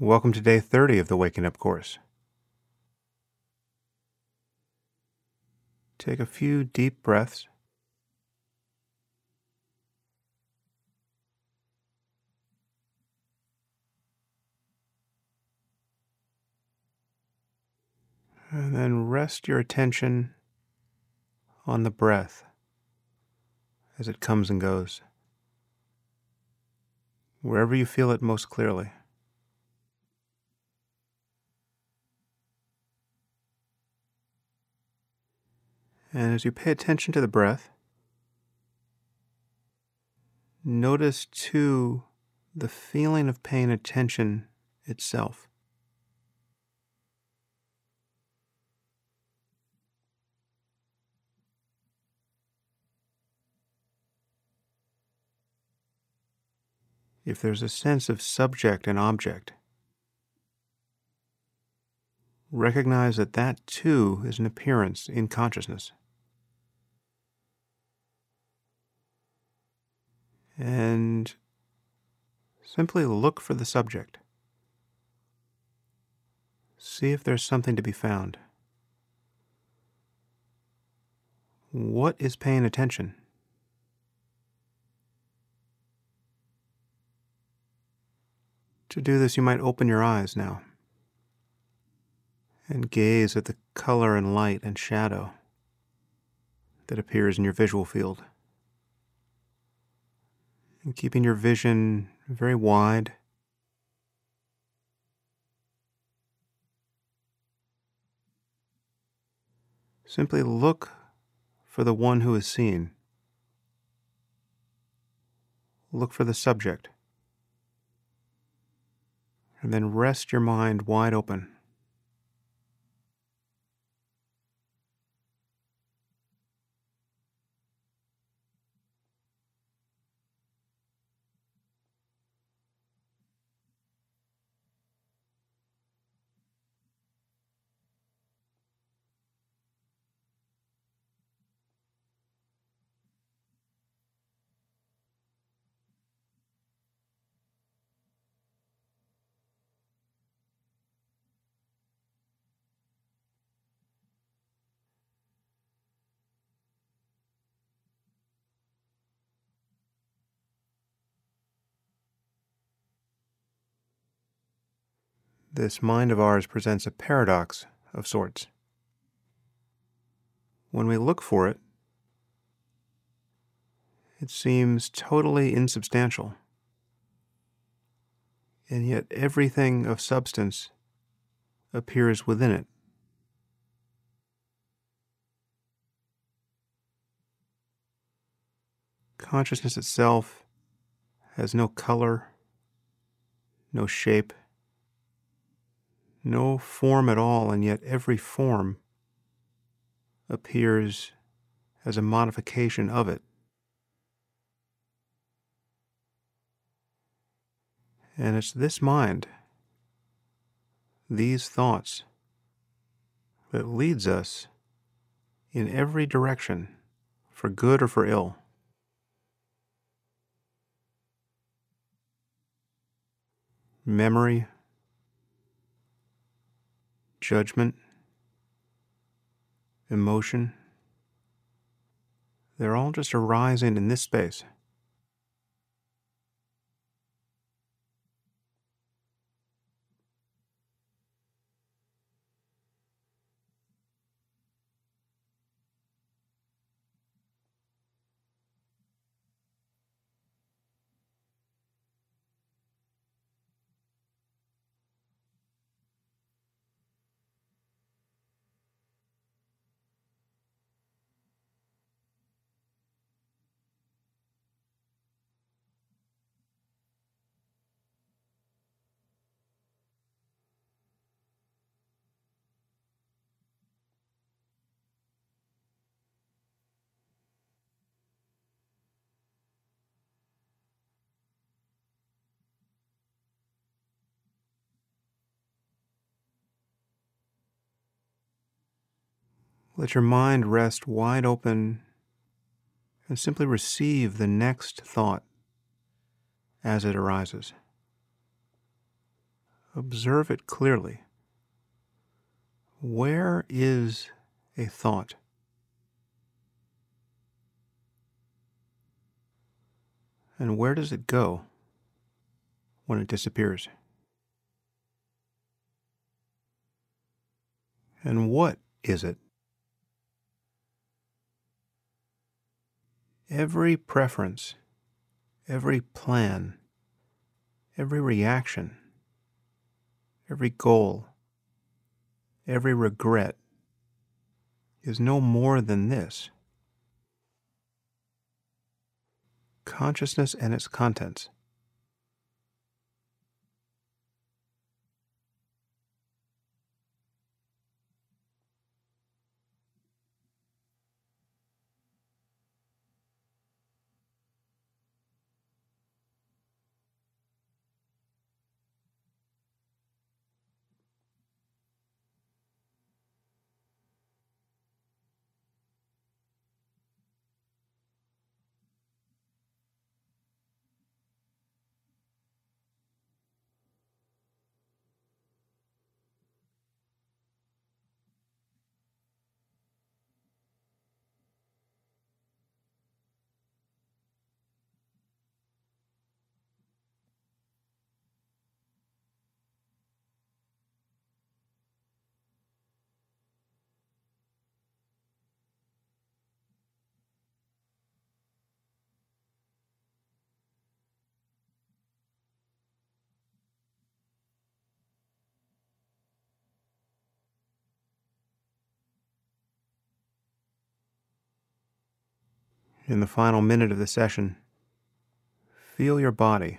Welcome to day 30 of the Waking Up course. Take a few deep breaths. And then rest your attention on the breath as it comes and goes, wherever you feel it most clearly. And as you pay attention to the breath, notice too the feeling of paying attention itself. If there's a sense of subject and object, recognize that that too is an appearance in consciousness. And simply look for the subject. See if there's something to be found. What is paying attention? To do this, you might open your eyes now and gaze at the color and light and shadow that appears in your visual field. And keeping your vision very wide. Simply look for the one who is seen. Look for the subject. And then rest your mind wide open. This mind of ours presents a paradox of sorts. When we look for it, it seems totally insubstantial. And yet everything of substance appears within it. Consciousness itself has no color, no shape, no form at all, and yet every form appears as a modification of it. And it's this mind, these thoughts, that leads us in every direction, for good or for ill. Memory, judgment, emotion, they're all just arising in this space. Let your mind rest wide open and simply receive the next thought as it arises. observe it clearly. Where is a thought? And where does it go when it disappears? And what is it? Every preference, every plan, every reaction, every goal, every regret is no more than this consciousness and its contents. In the final minute of the session, feel your body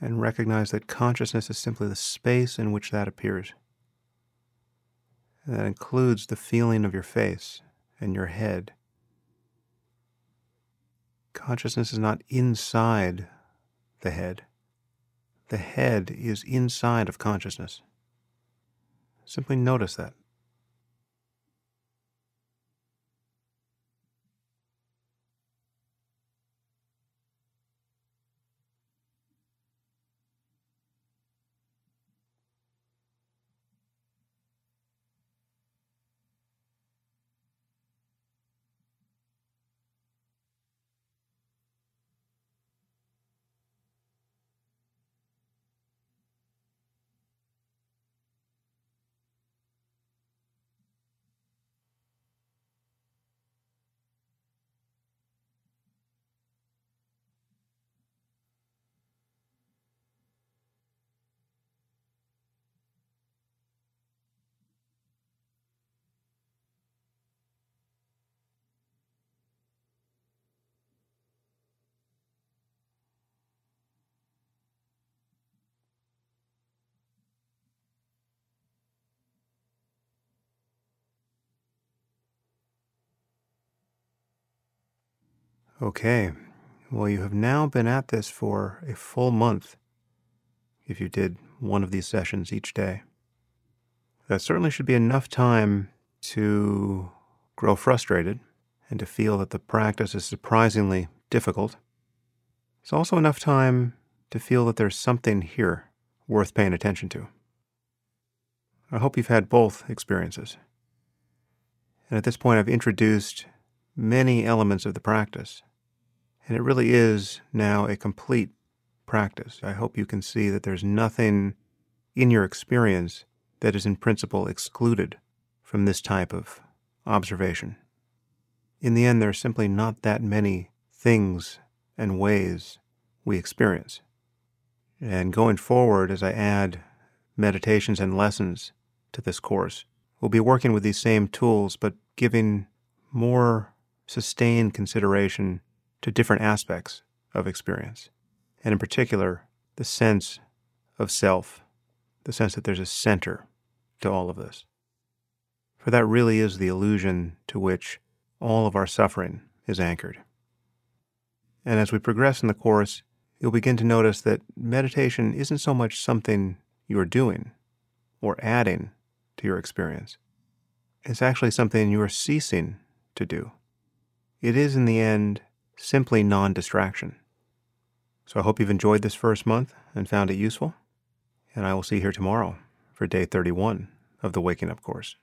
and recognize that consciousness is simply the space in which that appears. And that includes the feeling of your face and your head. Consciousness is not inside the head. The head is inside of consciousness. Simply notice that. Okay, well, you have now been at this for a full month if you did one of these sessions each day. That certainly should be enough time to grow frustrated and to feel that the practice is surprisingly difficult. It's also enough time to feel that there's something here worth paying attention to. I hope you've had both experiences. And at this point, I've introduced many elements of the practice and it really is now a complete practice. I hope you can see that there's nothing in your experience that is in principle excluded from this type of observation. In the end, there are simply not that many things and ways we experience. And going forward, as I add meditations and lessons to this course, we'll be working with these same tools, but giving more sustained consideration to different aspects of experience, and in particular, the sense of self, the sense that there's a center to all of this. For that really is the illusion to which all of our suffering is anchored. And as we progress in the Course, you'll begin to notice that meditation isn't so much something you're doing or adding to your experience. It's actually something you are ceasing to do. It is, in the end, simply non distraction. So I hope you've enjoyed this first month and found it useful. and I will see you here tomorrow for day 31 of the Waking Up course.